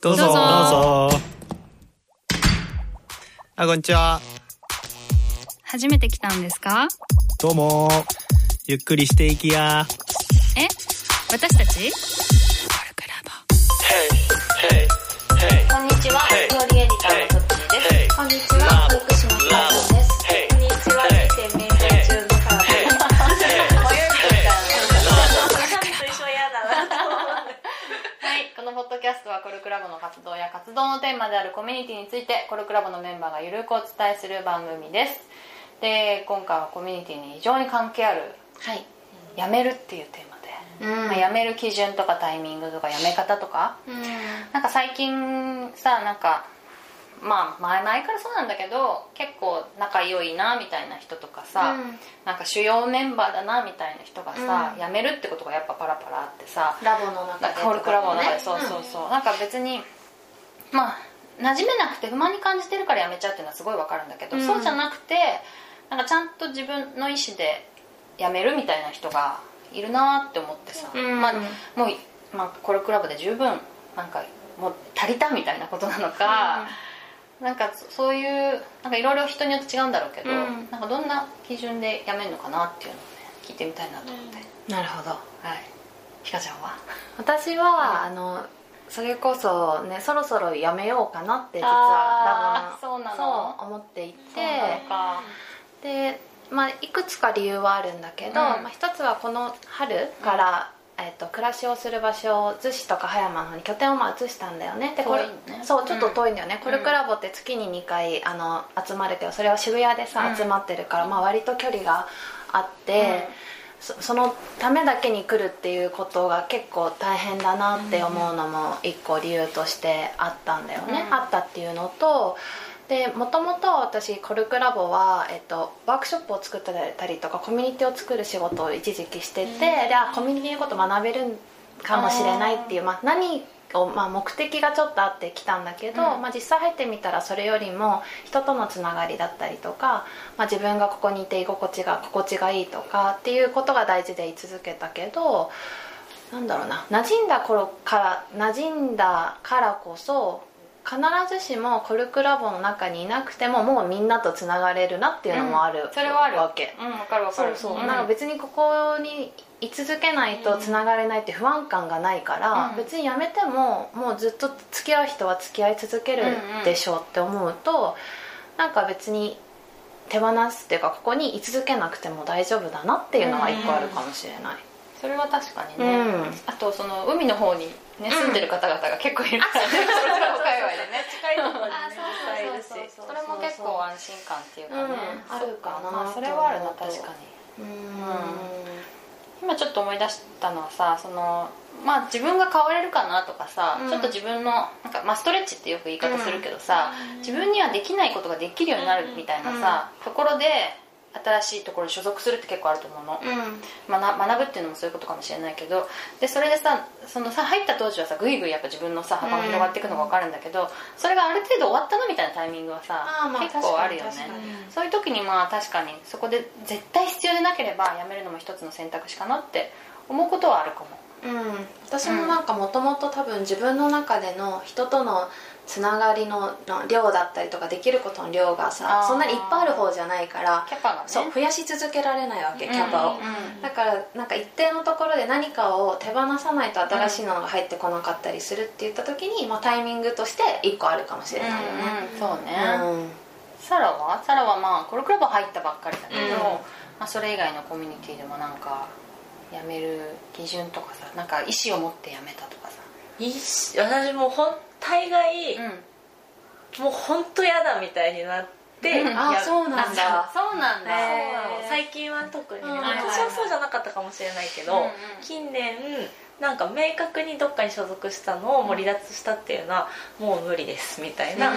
どうぞ。どうぞ。どうぞあこんにちは。初めて来たんですか？どうも。ゆっくりしていきや。え？私たち？こんにちは、料理エディターのトッキーです。こんにちは、クラボの活動や活動のテーマであるコミュニティについてコルクラボのメンバーがゆるくお伝えする番組です。で、今回はコミュニティに非常に関係ある、はい。やめるっていうテーマで、うんまあ、やめる基準とかタイミングとかやめ方とか、うん。なんか最近さなんかまあ前々からそうなんだけど結構仲良いなみたいな人とかさ、うん。なんか主要メンバーだなみたいな人がさ、うん。辞めるってことがやっぱパラパラあってさラボの中でコールクラボの中でそうそううそう、なんか別にまあ馴染めなくて不満に感じてるから辞めちゃうっていうのはすごいわかるんだけど、うん。そうじゃなくてなんかちゃんと自分の意思で辞めるみたいな人がいるなって思ってさ、うん。まあもう、まあ、コールクラブで十分なんかもう足りたみたいなことなのか、なんかそういうなんかいろいろ人によって違うんだろうけど、うん。なんかどんな基準で辞めるのかなっていうのをね聞いてみたいなと思って、なるほど。はい。ひかちゃんは？私は、あのそれこそねそろそろやめようかなって実あはラボーそうそう思っていて。そうなのか。で、まあ、いくつか理由はあるんだけど、ん。まあ、一つはこの春から、えっと暮らしをする場所を逗子とか葉山の方に拠点をまあ移したんだよね。でこれね。そうちょっと遠いんだよね、ん。コルクラボって月に2回あの集まるけどそれは渋谷でさ、うん。集まってるから、まあ、割と距離があって、そそのためだけに来るっていうことが結構大変だなって思うのも一個理由としてあったんだよね、うん。あったっていうのとでもともと私コルクラボは、えっと、ワークショップを作ってたりとかコミュニティを作る仕事を一時期してて、であコミュニティのこと学べるかもしれないっていうまあ、何を、まあ、目的がちょっとあってきたんだけど、うん。まあ、実際入ってみたらそれよりも人とのつながりだったりとか、まあ、自分がここにいて居心地が心地がいいとかっていうことが大事で居続けたけどなんだろうな馴染んだ頃から馴染んだからこそ必ずしもコルクラボの中にいなくてももうみんなとつながれるなっていうのもある、うんそれはある。わけ。うん分かる分かる。そうそう、ん。なんか別にここに居続けないとつながれないって不安感がないから、うん。別にやめてももうずっと付き合う人は付き合い続けるでしょうって思うと、なんか別に手放すっていうかここに居続けなくても大丈夫だなっていうのは一個あるかもしれない、それは確かにね、うん。あとその海の方にね住んでる方々が結構いるからね、コルクラボ界隈でね。近いところにねあそうそうそういるし。そうそれも結構安心感っていうかね、うん。あるかなまあそれはあるな確かに。うん。今ちょっと思い出したのはさそのまあ自分が変われるかなとかさ、うん。ちょっと自分のなんか、まあ、ストレッチってよく言い方するけどさ、自分にはできないことができるようになるみたいなさ、ところで新しいところに所属するって結構あると思うの、うん。学学ぶっていうのもそういうことかもしれないけど。でそれでさそのさ入った当時はさぐいぐいやっぱ自分のさ幅が広がっていくのが分かるんだけど、それがある程度終わったなみたいなタイミングはさまあ結構あるよね。そういう時にまあ確かにそこで絶対必要でなければやめるのも一つの選択肢かなって思うことはあるかも。うん、私もなんかもともと多分自分の中での人とのつながりのの量だったりとかできることの量がさそんなにいっぱいある方じゃないからキャパがね。そう増やし続けられないわけうんキャパを、うんだからなんか一定のところで何かを手放さないと新しいのが入ってこなかったりするって言った時に、まあ、タイミングとして一個あるかもしれないよね、うんうんそうね、うん。サラは？サラはまあコルクラブ入ったばっかりだけど、うん。まあ、それ以外のコミュニティでもなんか辞める基準とかさなんか意思を持って辞めたとかさ。私も本大概、うん。もう本当嫌だみたいになって、うん。あやそうなんだ。そうなんだ。最近は特にね、うん。昔はそうじゃなかったかもしれないけど、近年なんか明確にどっかに所属したのをもう離脱したっていうのはもう無理ですみたいな感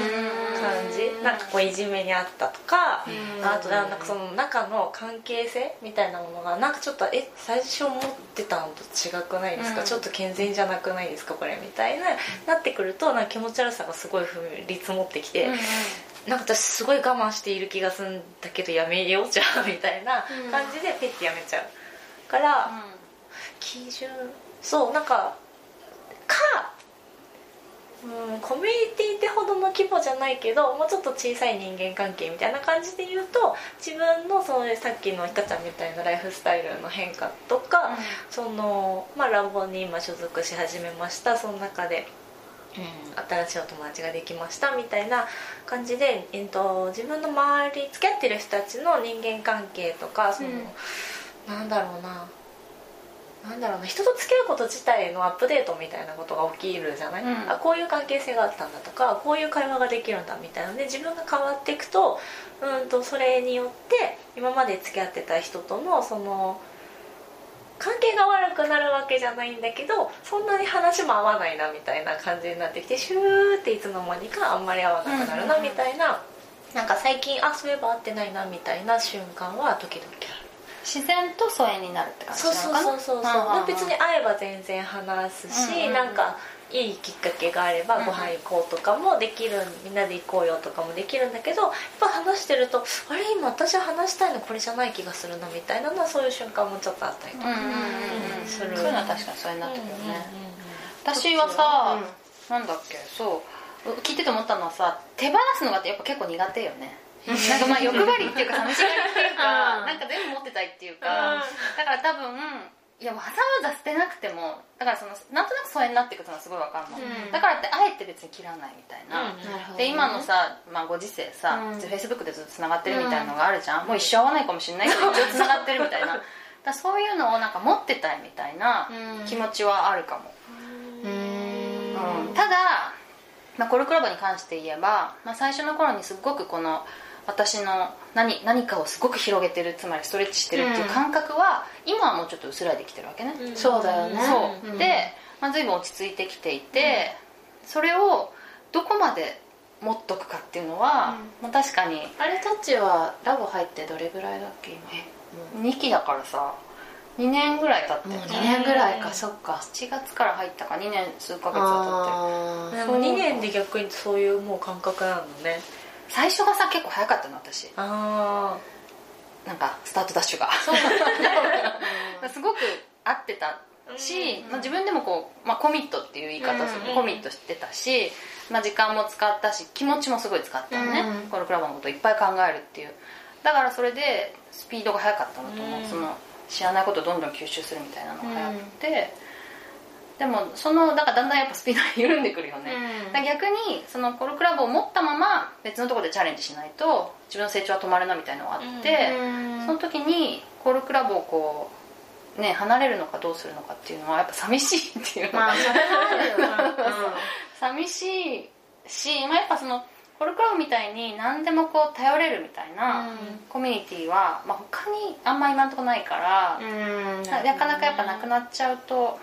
じ。なんかこういじめにあったとかうん。あとなんかその中の関係性みたいなものがなんかちょっとえ最初思ってたのと違くないですか、うん。ちょっと健全じゃなくないですか？これみたいななってくるとなんか気持ち悪さがすごい降り積もってきて、うんうん。なんか私すごい我慢している気がするんだけどやめようじゃあみたいな感じでペッてやめちゃうから、基準そうなんかかうコミュニティってほどの規模じゃないけどもうちょっと小さい人間関係みたいな感じで言うと自分のそのさっきのひかちゃんみたいなライフスタイルの変化とか、そのまあ、ラボに今所属し始めました。その中で。うん、新しいお友達ができましたみたいな感じで、えっと、自分の周り付き合ってる人たちの人間関係とかその、なんだろうななんだろうな人と付き合うこと自体のアップデートみたいなことが起きるじゃない、うん。あこういう関係性があったんだとかこういう会話ができるんだみたいなの。で自分が変わっていくとうんとそれによって今まで付き合ってた人とのその関係が悪くなるわけじゃないんだけどそんなに話も合わないなみたいな感じになってきてシューっていつの間にかあんまり合わなくなるなみたいな、なんか最近あそういえば会ってないなみたいな瞬間は時々ある。自然と疎遠になるって感じそうなのかな？そうそうそうそうで別に会えば全然話すし、うんうんうん。なんかいいきっかけがあればうんうん。ご飯行こうとかもできるみんなで行こうよとかもできるんだけどやっぱ話してるとあれ今私話したいのこれじゃない気がするなみたいなのはそういう瞬間もちょっとあったりとか、うんうんうんうん。うんそういうのは確かに疎遠になってくるね、うんうんうん。私はさ、なんだっけそう。聞いてて思ったのはさ手放すのがやっぱ結構苦手よねなんかまあ欲張りっていうか寂しがりっていうか、うん。なんか全部持ってたいっていうか、うん。だから多分いやわざわざ捨てなくてもだからそのなんとなく疎遠になっていくのはすごいわかるの、うん。だからってあえて別に切らないみたいな、うん。で今のさ、まあ、ご時世さ、うん。フェイスブックでずっとつながってるみたいなのがあるじゃん、もう一生会わないかもしれないけど 一応つながってるみたいな。だそういうのをなんか持ってたいみたいなうん。気持ちはあるかも、うーん。うん。ただ、まあ、コルクラボに関して言えば、まあ、最初の頃にすっごくこの私の何何かをすごく広げてるつまりストレッチしてるっていう感覚は、今はもうちょっと薄らいできてるわけね、うん。そうだよね。そう、うん。で、まあ、随分落ち着いてきていて、それをどこまで持っとくかっていうのは、まあ、確かに。あれタッチはラボ入ってどれぐらいだっけ今？2期だからさ2年ぐらい経ってる。もうね2年ぐらいかそっか。7月から入ったか2年数ヶ月は経ってる。あでも2年で逆にそういうもう感覚なのね最初がさ結構早かったの私。あなんかスタートダッシュが。すごく合ってたし、まあ、自分でもこう、まあ、コミットっていう言い方をする、うんコミットしてたし、まあ、時間も使ったし気持ちもすごい使ったのね、うん。このクラブのことをいっぱい考えるっていう。だからそれでスピードが速かったのと思う、うん。その知らないことをどんどん吸収するみたいなのが流行って、でもそのだからだんだんやっぱスピードが緩んでくるよね、うん。逆にそのコルクラブを持ったまま別のところでチャレンジしないと自分の成長は止まるなみたいなのがあって、うん。その時にコルクラブをこうね離れるのかどうするのかっていうのはやっぱ寂しいっていうのが、まあそれはあるよな。寂しいし、まあ、やっぱそのコルクラブみたいに何でもこう頼れるみたいなうん。コミュニティは、まあ、他にあんま今んとこないから、うん。ななかなかやっぱなくなっちゃうと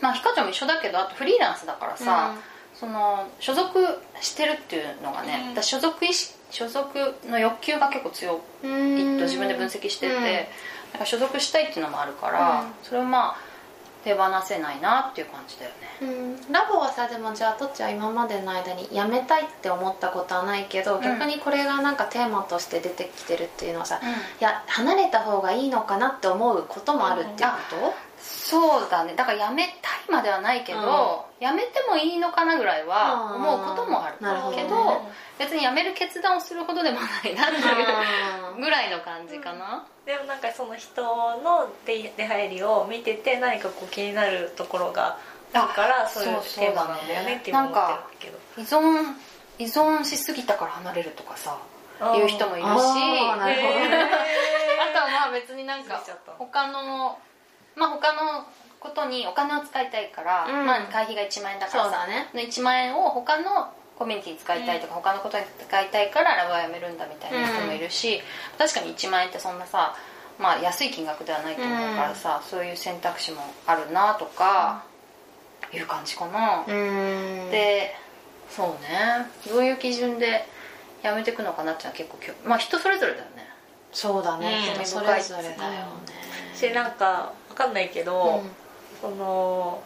まあひかちゃんも一緒だけどあとフリーランスだからさ、その所属してるっていうのがね、うん。私所属意識所属の欲求が結構強いうん。と自分で分析してて、うん。なんか所属したいっていうのもあるから、うん。それをまあ手放せないなっていう感じだよね。うん。ラボはさでもじゃあトッチは今までの間に辞めたいって思ったことはないけど、ん。逆にこれがなんかテーマとして出てきてるっていうのはさ、うん。いや離れた方がいいのかなって思うこともあるっていうこそうだね。だからやめたいまではないけど、やめてもいいのかなぐらいは思うこともあるなるほどね。けど別にやめる決断をするほどでもないなっていうと ぐらいの感じかな、でもなんかその人の出出入りを見てて何かこう気になるところがあるからそういうテーマなんだよねっていうのを思ってるけど。依存依存しすぎたから離れるとかさあー言う人もいるし。あーなるほどへー あとはまあ別になんか他のまあ他のことにお金を使いたいから、うん。まあ会費が1万円だからさそうだね。の1万円を他のコミュニティに使いたいとか、他のことに使いたいからラブはやめるんだみたいな人もいるし、確かに1万円ってそんなさまあ安い金額ではないと思うからさ、そういう選択肢もあるなとか、いう感じかな、うん。でそうね。どういう基準でやめていくのかなっていうのは結構きょまあ人それぞれだよね。そうだね、うん人それぞれだよね。しなんかわかんないけど、その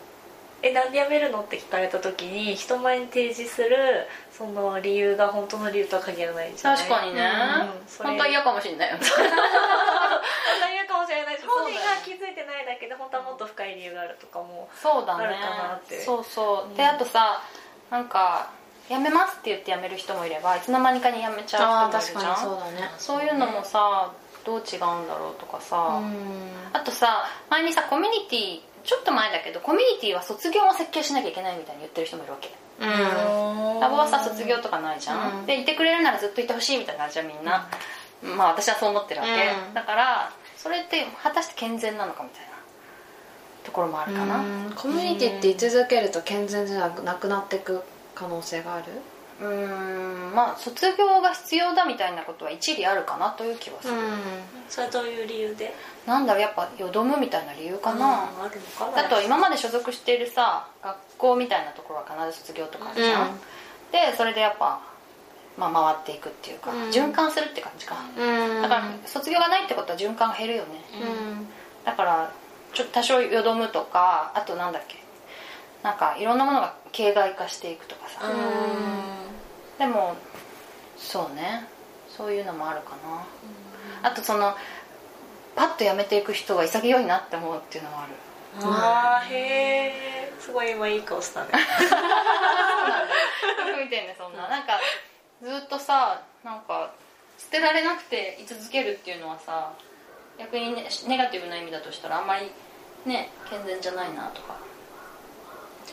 えなんで辞めるのって聞かれた時に人前に提示するその理由が本当の理由とは限らないじゃない？確かにね、うん。本当は嫌かもしれないよ ね。本当は嫌かもしれない。本人が気づいてない。だけで本当はもっと深い理由があるとかもそうだねあるかなってそうそう、うんであとさなんか辞めますって言って辞める人もいればいつの間にかに辞めちゃう人もいるじゃん確かにそうだねそういうのもさどう違うんだろうとかさ、うん。あとさ前にさコミュニティちょっと前だけどコミュニティは卒業を設計しなきゃいけないみたいに言ってる人もいるわけ。うん。ラボはさ卒業とかないじゃん、うん。でいてくれるならずっといてほしいみたいな感じじゃんみんな、まあ私はそう思ってるわけ、うん。だからそれって果たして健全なのかみたいなところもあるかな。うん。コミュニティって居続けると健全じゃなくなくなっていく可能性がある？うーんまあ卒業が必要だみたいなことは一理あるかなという気はする、それはどういう理由で？なんだろうやっぱよどむみたいな理由かな、うんあるのかな。だと今まで所属しているさ学校みたいなところは必ず卒業とかあるじゃん、うん。でそれでやっぱ、まあ、回っていくっていうか、うん。循環するって感じか、うん。だから卒業がないってことは循環が減るよね、うん。だからちょっと多少よどむとかあとなんだっけ。なんかいろんなものが形骸化していくとかさ、でもそうね。そういうのもあるかな、あとそのパッと辞めていく人が潔いなって思うっていうのもある。あーへえすごい今いい顔したね。よ く見てんねそんな。なんかずっとさなんか捨てられなくて居続けるっていうのはさ逆にねネガティブな意味だとしたらあんまりね健全じゃないなとか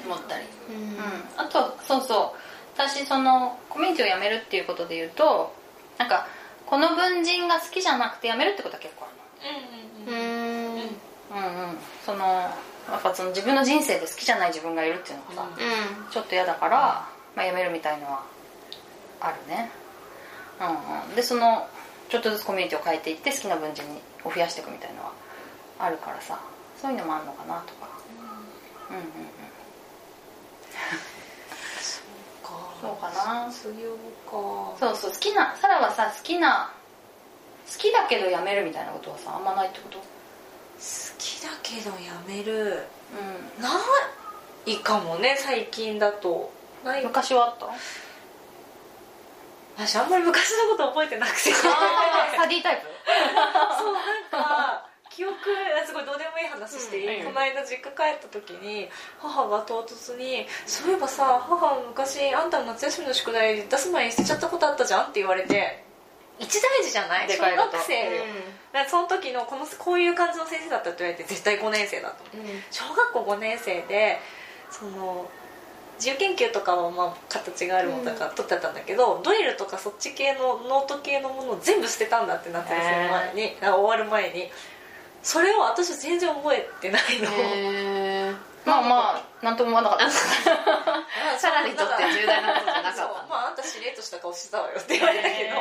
思ったり。うん、あとそうそう私そのコミュニティを辞めるっていうことで言うとなんかこの文人が好きじゃなくて辞めるってことは結構あるの。うんうんうんそのやっぱその自分の人生で好きじゃない自分がいるっていうのがさ、ちょっと嫌だから、まあ、辞めるみたいのはあるね。うんうん。でそのちょっとずつコミュニティを変えていって好きな文人を増やしていくみたいのはあるからさそういうのもあるのかなとか。うんうんうんそうかな。卒業か。そうそう好きなサラはさ好きな好きだけど辞めるみたいなことはさあんまないってこと？好きだけどやめる。うないかもね最近だと。ない。ん昔はあった？私あんまり昔のこと覚えてなくて。ああサディタイプ？そうなんか記憶すごいどうでもいい話していい、うんこの間実家帰った時に母が唐突に「そういえばさ母昔あんたの夏休みの宿題出す前に捨てちゃったことあったじゃん」って言われて一大事じゃない？小学生よ、だからその時のこのこういう感じの先生だったって言われて絶対5年生だと。思う小学校5年生でその自由研究とかはまあ形があるものだから取ってたんだけど、ドリルとかそっち系のノート系のものを全部捨てたんだって夏休み前に、あ終わる前にそれを私全然覚えてないの、へえまあまあなんとも思わなかった。サラにとって重大なことじゃなかった。まああんたしれっとした顔してたわよって言われたけど。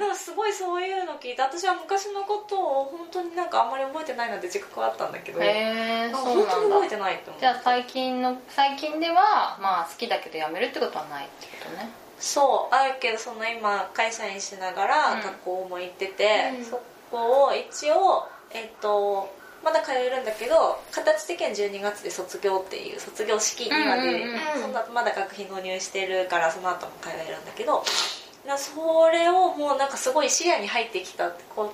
なんかすごいそういうの聞いて私は昔のことを本当になんかあんまり覚えてないなんて自覚はあったんだけど、へえなんかそうなんだ。本当に覚えてないって思う。じゃあ最近の最近ではまあ好きだけど辞めるってことはないってことね。そうあるけどその今会社員しながらうん学校も行ってて、うん。そこを一応えっとまだ通えるんだけど形的には12月で卒業っていう卒業式にまで、うんうんうんそんなまだ学費納入してるからその後も通えるんだけどなそれをもうなんかすごい視野に入ってきたってこう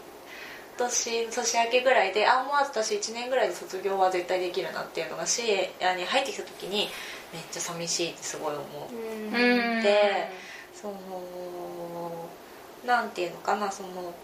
今年年明けぐらいであもう私1年ぐらいで卒業は絶対できるなっていうのが視野に入ってきた時にめっちゃ寂しいってすごい思う。うん。でそのなんていうのかなその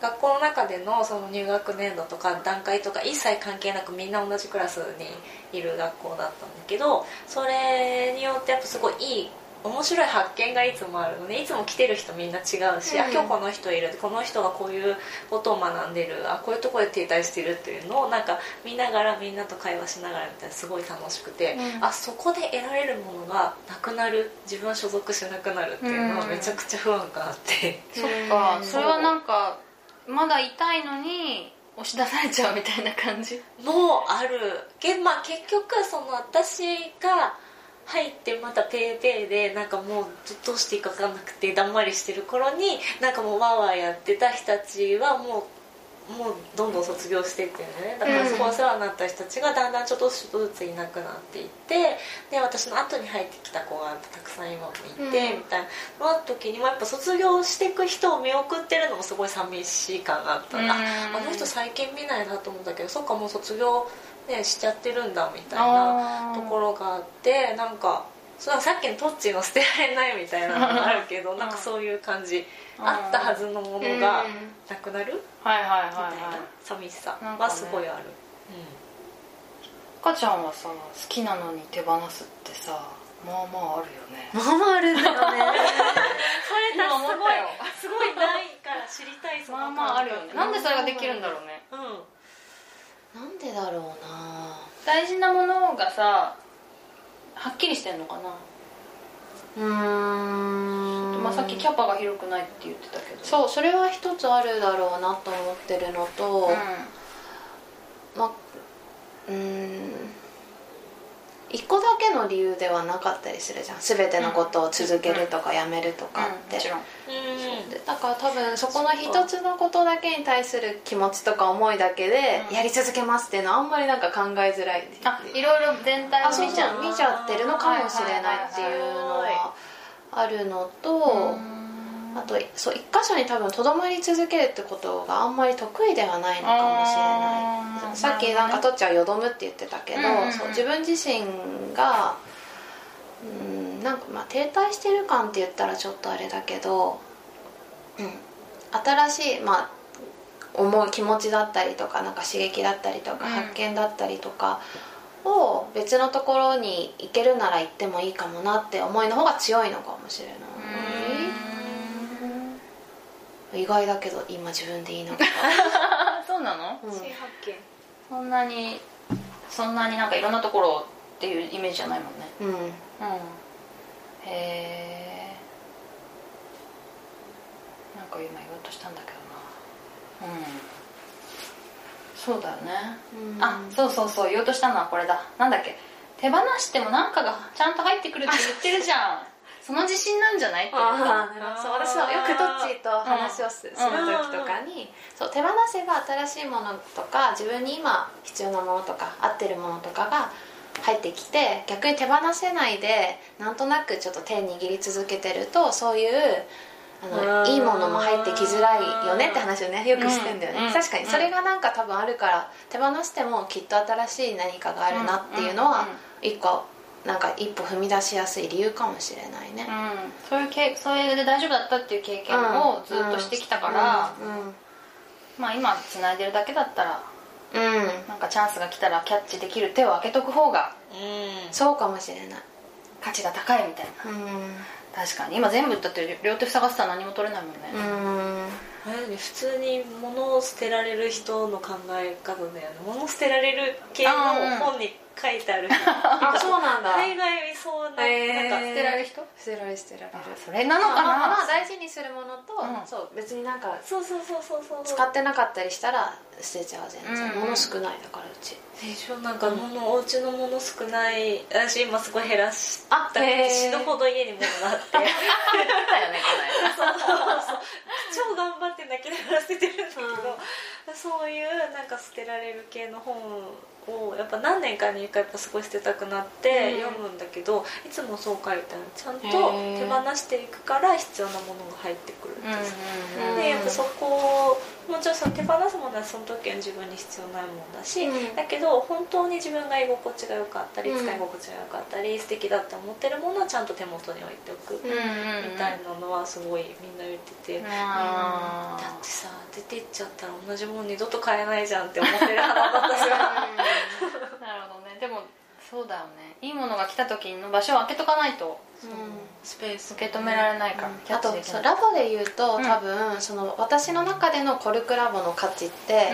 学校の中でのその入学年度とか段階とか一切関係なくみんな同じクラスにいる学校だったんだけどそれによってやっぱすごいいい面白い発見がいつもあるのでいつも来てる人みんな違うし、うんあ今日この人いるこの人がこういうことを学んでるあこういうところで停滞してるっていうのをなんか見ながらみんなと会話しながらみたいなすごい楽しくて、うん。あそこで得られるものがなくなる自分は所属しなくなるっていうのはめちゃくちゃ不安があって。そっかうん。それはなんかまだ痛いのに押し出されちゃうみたいな感じ？もうある。け、まあ、結局その私が入ってまたペーペーでなんかもうどうしていいか分かんなくてだんまりしてる頃になんかもうワーワーやってた人たちはもうもうどんどん卒業していってね。だからそこお世話になった人たちがだんだんちょっとずついなくなっていってで私の後に入ってきた子がたくさん今もいて、うん。みたいな。の時にもやっぱ卒業していく人を見送ってるのもすごい寂しい感があったな、あの人最近見ないなと思ったけどそっかもう卒業、ね、しちゃってるんだみたいなところがあってなんかそうさっきのトッチの捨てられないみたいなのがあるけど なんかそういう感じ。あったはずのものがなくなる？はいはいはいみたいい寂しさなんかね。はすごいある、赤ちゃんはさ好きなのに手放すってさまあまああるよね。まあまああるんだよね。それ今思ったよ。すごいないから知りたいそのまあまああるよね。なんでそれができるんだろうね。うん。なんでだろうな。大事なものがさはっきりしてんのかな、うーん。まあ、さっきキャパが広くないって言ってたけど。そうそれは一つあるだろうなと思ってるのと、うまあうーん一個だけの理由ではなかったりするじゃん。全てのことを続けるとかやめるとん、かって、だから多分そこの一つのことだけに対する気持ちとか思いだけでうん。やり続けますっていうのはあんまりなんか考えづらいあいろいろ全体を見ちゃ見ちゃってるのかもしれないっていうのはあるのとあとそう一箇所に多分とどまり続けるってことがあんまり得意ではないのかもしれない。さっきなんかとっちゃんよどむって言ってたけど、うんうんうん。そう自分自身がうんなんかまあ停滞してる感って言ったらちょっとあれだけど、うん、新しいまあ思う気持ちだったりとかなんか刺激だったりとかうん。発見だったりとかを別のところに行けるなら行ってもいいかもなって思いの方が強いのかもしれない、意外だけど今自分で言いながら、あ そうなの？うん。新発見。そんなにそんなになんかいろんなところっていうイメージじゃないもんね。うん。うん。へえなんか今言おうとしたんだけどな。うん。そうだよね、うん。あそうそうそう。言おうとしたのはこれだ。なんだっけ？手放してもなんかがちゃんと入ってくるって言ってるじゃんその自信なんじゃない？って思ったあーなるほど。そう私はよくトッチーと話をす,、する時とかに、そう手放せば新しいものとか自分に今必要なものとか合ってるものとかが入ってきて逆に手放せないでなんとなくちょっと手握り続けてるとそういうあのうんいいものも入ってきづらいよねって話をねよくしてんだよね、うん。確かにそれがなんか多分あるから手放してもきっと新しい何かがあるなっていうのは一個なんか一歩踏み出しやすい理由かもしれないね、うん、そういうけそれで大丈夫だったっていう経験をずっとしてきたから、まあ今つないでるだけだったらうん、うんうんなんかチャンスが来たらキャッチできる手を開けとく方がうん。そうかもしれない。価値が高いみたいな。うん。確かに。今全部だって両手塞がせたら何も取れないもんね、うん。あれだね普通に物を捨てられる人の考え方だよね。物捨てられる系の本に書いてある。あそうなんだ。海外にそうな,、へー。なんか捨てられる人？捨てられる捨てられる。それなのかな、まあ大事にするものと、うん。そう別になんかそうそうそうそうそう。使ってなかったりしたら捨てちゃう全然、うん。物少ないだからうち。でしょ？なんか物、お家のもの少ない私今すごい減らしたけあへー。ど死ぬほど家に物があって。言ったよね超頑張って泣きながら捨ててるんだけど、そういうなんか捨てられる系の本をやっぱ何年かに一回やっぱすごい捨てたくなってうん。読むんだけど、いつもそう書いてある。ちゃんと手放していくこ必要なものが入ってくるってこれうん。でやっぱそこをもちろんその手放すものはその時は自分に必要ないものだし、うん。だけど本当に自分が居心地が良かったりうん。使い心地が良かったり、素敵だって思ってるものはちゃんと手元に置いておく、うんみたいなのはすごいみんな言ってて、あだってさ出てっちゃったら同じもの二度と買えないじゃんって思ってる派だったしなるほどね。でもそうだよね。いいものが来た時の場所を開けとかないとスペース受け止められないから、キャあとそうラボで言うと、うん。多分その私の中でのコルクラボの価値って、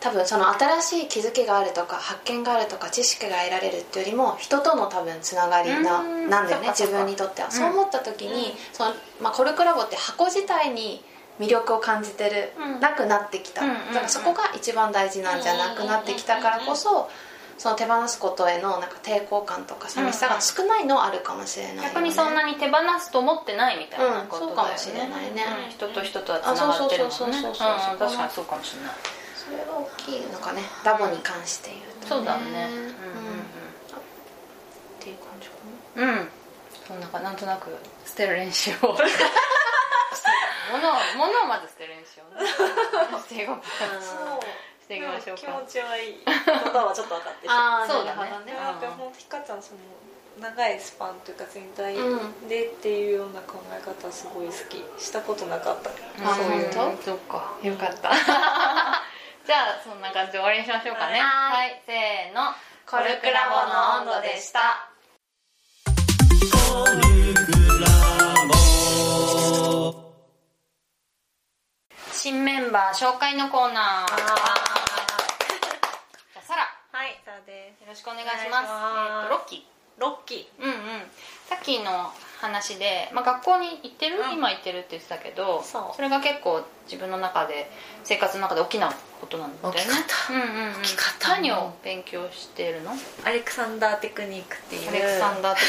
多分その新しい気づきがあるとか発見があるとか知識が得られるっていうよりも人との多分つながりなうん。なんだよね自分にとっては、ん。そう思った時に、そのまあ、コルクラボって箱自体に魅力を感じてる、うん。なくなってきた、うんうんうん。だからそこが一番大事なんじゃなくなってきたからこそその手放すことへのなんか抵抗感とか寂しさが少ないのはあるかもしれないよね、逆にそんなに手放すと思ってないみたいなことね、うんそうかもしれないね。うん。人と人とはつながってるもんね。あそうそうそうそうそううん確かにそうかもしれない。それが大きいのかね。ラボに関して言うと、そうだね。うん。うん。っていう感じかうんうんうんそんなかなんとなく捨てる練習を。物を物をまず捨てる練習をね。していこうかそうしていきましょう気か持ちはいい。ことはちょっと分かってきたああそうだね。ね。なんかもうひかちゃんその長いスパンというか全体でっていうような考え方すごい好き。したことなかった。あそういう。そっか。よかった。じゃあそんな感じで終わりにしましょうかね。はい、せーの。コルクラボの温度でした。コルクラボ。新メンバー紹介のコーナーじゃあサラよはいさあですろしくお願いします。えっとロッキロッキー。うんうん。さっきの話で、まあ、学校に行ってる、うん。今行ってるって言ってたけどそう。れが結構自分の中で生活の中で大きなことなんだよね。大きかった。うんうんうん、大きかった。何を勉強してるの？ーアレクサンダーテクニックっていう。アレクサンダー的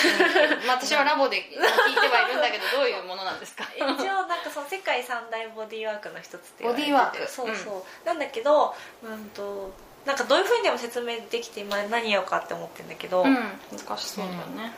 に、まあ、私はラボで聞いてはいるんだけどどういうものなんですか？一応なんかその世界三大ボディーワークの一つって言われてて。ボディーワーク？そうそう、なんだけどうんとなんかどういうふうにでも説明できて今何やろうかって思ってるんだけど、うん。難しそうだよね、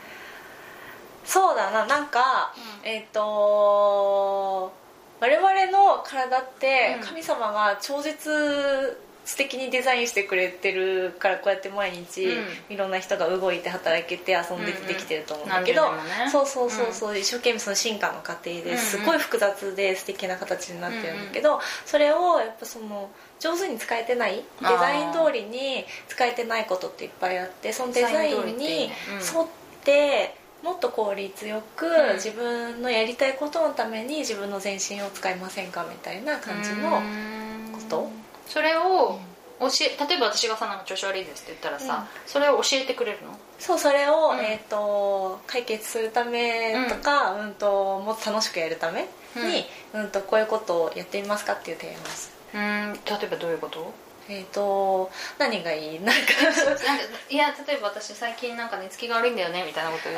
そうだななんか、うん。えっ、と我々の体ってうん。神様が超絶素敵にデザインしてくれてるからこうやって毎日、うん。いろんな人が動いて働けて遊んでできてると思うんだけど、そうそうそうそう、一生懸命その進化の過程ですごい複雑で素敵な形になってるんだけど、それをやっぱその上手に使えてないデザイン通りに使えてないことっていっぱいあってそのデザインに沿ってもっと効率よく、ん。自分のやりたいことのために自分の全身を使いませんかみたいな感じのこと？それを教え例えば私がさなんか調子悪いですって言ったらさ、それを教えてくれるの？そうそれを、うん。えー、と解決するためとか、うん。ともっと楽しくやるために、うん。とこういうことをやってみますかっていう提案です。うん。例えばどういうこと？えっ、と何がいい？なんか。いや例えば私最近なんか寝つきが悪いんだよねみたいなこと言う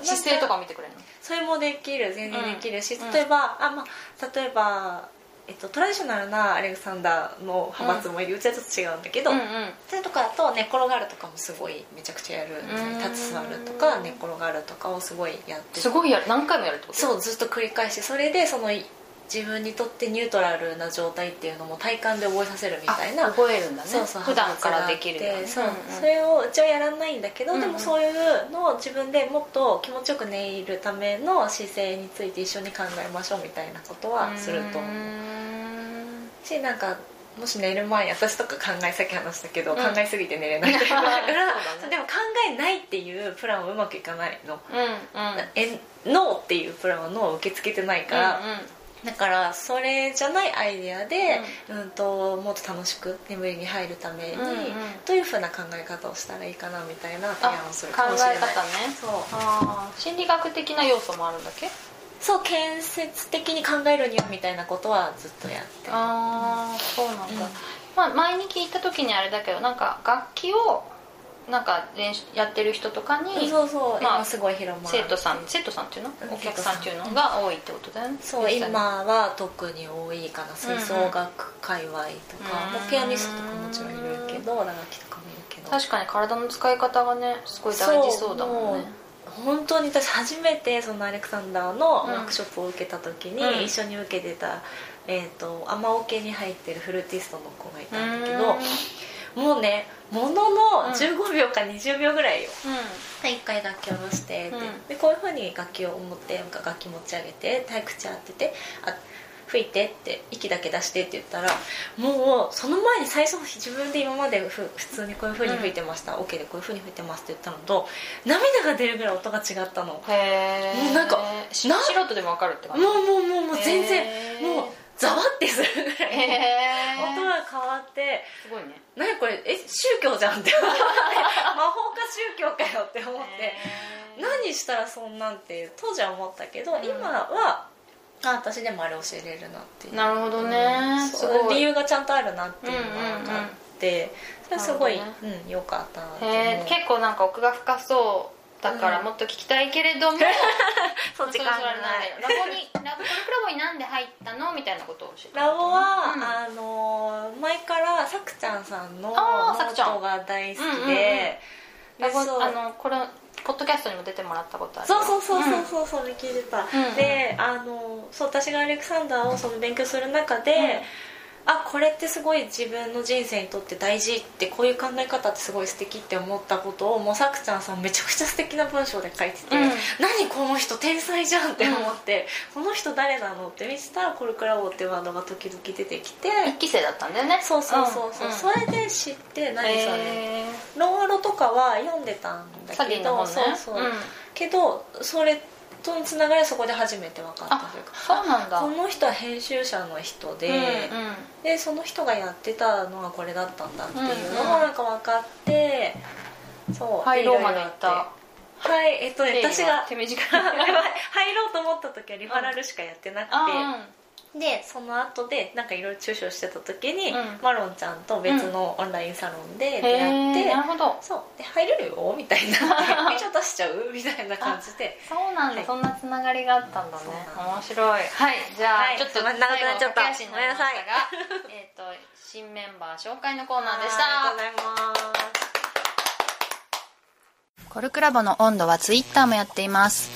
と姿勢とかを見てくれるの。それもできる全然できる。し、うん。例えば、あまあ例えば、えっと、トラディショナルなアレクサンダーの派閥もいる、うちはちょっと違うんだけど、うんうん。そういうとこだと寝っ転がるとかもすごいめちゃくちゃやる。ん。立つ座るとか寝っ転がるとかをすごいやってすごいやる。何回もやるってこと？そうずっと繰り返してそれでその自分にとってニュートラルな状態っていうのも体感で覚えさせるみたいな。あ覚えるんだね。そうそう。普段からできるんだねそう、んん。それをうちはやらないんだけど、うんうん。でもそういうのを自分でもっと気持ちよく寝るための姿勢について一緒に考えましょうみたいなことはすると思う。うんしなんかもし寝る前に私とか考えさっき話したけど、うん。考えすぎて寝れないとかだから そうだね。でも考えないっていうプランはうまくいかないの、うんうん。えノーっていうプランはノーを受け付けてないから、だからそれじゃないアイデアで、うん。ともっと楽しく眠りに入るために、うんうん。どういうふうな考え方をしたらいいかなみたいな提あ案をする考えかもしれない。方ね。そう。あー。心理学的な要素もあるんだっけ？そう建設的に考えるにはみたいなことはずっとやってる。ああそうなんだ、うん。まあ、前に聞いた時にあれだけどなんか楽器をなんか練習やってる人とかにそうそう、まあ今すごい広まる。生徒さん生徒さんっていうの？うん。お客さんっていうのが多いってことだよね。そう今は特に多いかな。吹奏楽界隈とか、うんもうピアニストとかもちろんいるけど打楽器とかもいるけど。確かに体の使い方がねすごい大事そうだもんね。本当に私初めてそのアレクサンダーのワうん。ークショップを受けた時に、うん。一緒に受けてた、えー、と雨桶に入ってるフルーティストの子がいたんだけどもうねものの15秒か20秒ぐらいよ、一回楽器を下ろしてって、うん。でこういうふうに楽器を持って楽器持ち上げて体口当ててあ吹いてって息だけ出してって言ったらもうその前に最初自分で今までふ普通にこういうふうに吹いてました、オケでこういうふうに吹いてますって言ったのと涙が出るぐらい音が違ったの。もうんへえもうなんか素人でも分かるって感うじもうもうもう全然へー。もうざわってするぐらい。へえ音が変わってすごいね。何これえ宗教じゃんって思って 魔法か宗教かよって思って何したらそんなんって当時は思ったけど、ん。今はあ私でもあれ教えれるなっていう。なるほどね。うんすごい。理由がちゃんとあるなっていうのが分かって、それはすごい、なるほうん、よかったなと思う。へえ結構なんか奥が深そうだからうん。もっと聞きたいけれども、そっち考えない。ラボにラボコルクラボになんで入ったの？みたいなことを教えてラボは、うん。あの前からさくちゃんさんのノあートが大好きうんうんうん。で、ラボでそう。あのこれポッドキャストにも出てもらったことあるそうそうそうそうそうそれ聞いてた、うん。であのそう私がアレクサンダーをその勉強する中で、あこれってすごい自分の人生にとって大事ってこういう考え方ってすごい素敵って思ったことをもうさくちゃんさんめちゃくちゃ素敵な文章で書いてて、うん。何この人天才じゃんって思って、この人誰なのって見てたらコルクラボってワードが時々出てきて。一期生だったんだよね。そうそうそうそう、んん。それで知って何それ、へロンアロとかは読んでたんだけどそうそう、ん。けどそれとのつながりはそこで初めて分かったというか。そうなんだ。この人は編集者の人で、うんうん。でその人がやってたのがこれだったんだっていうのうんうん。もなんか分かって、そうはいローマで行った。はいえっとね私が手短。い 入ろうと思った時はリファラルしかやってなくて、あでその後でなんかいろいろ中傷してた時に、うん。マロンちゃんと別のオンラインサロンでうん出会って、へえなるほど。そう。で入れるよ？みたいにな。って「えちょっと出しちゃう?」みたいな感じで。そうなんだ、はい。そんなつながりがあったんだね。面白い。はい。じゃあ、はい。ちょっと長くなっちゃった。最後駆け足になりましたが えっと新メンバー紹介のコーナーでした。ありがとうございます。コルクラボの温度はツイッターもやっています。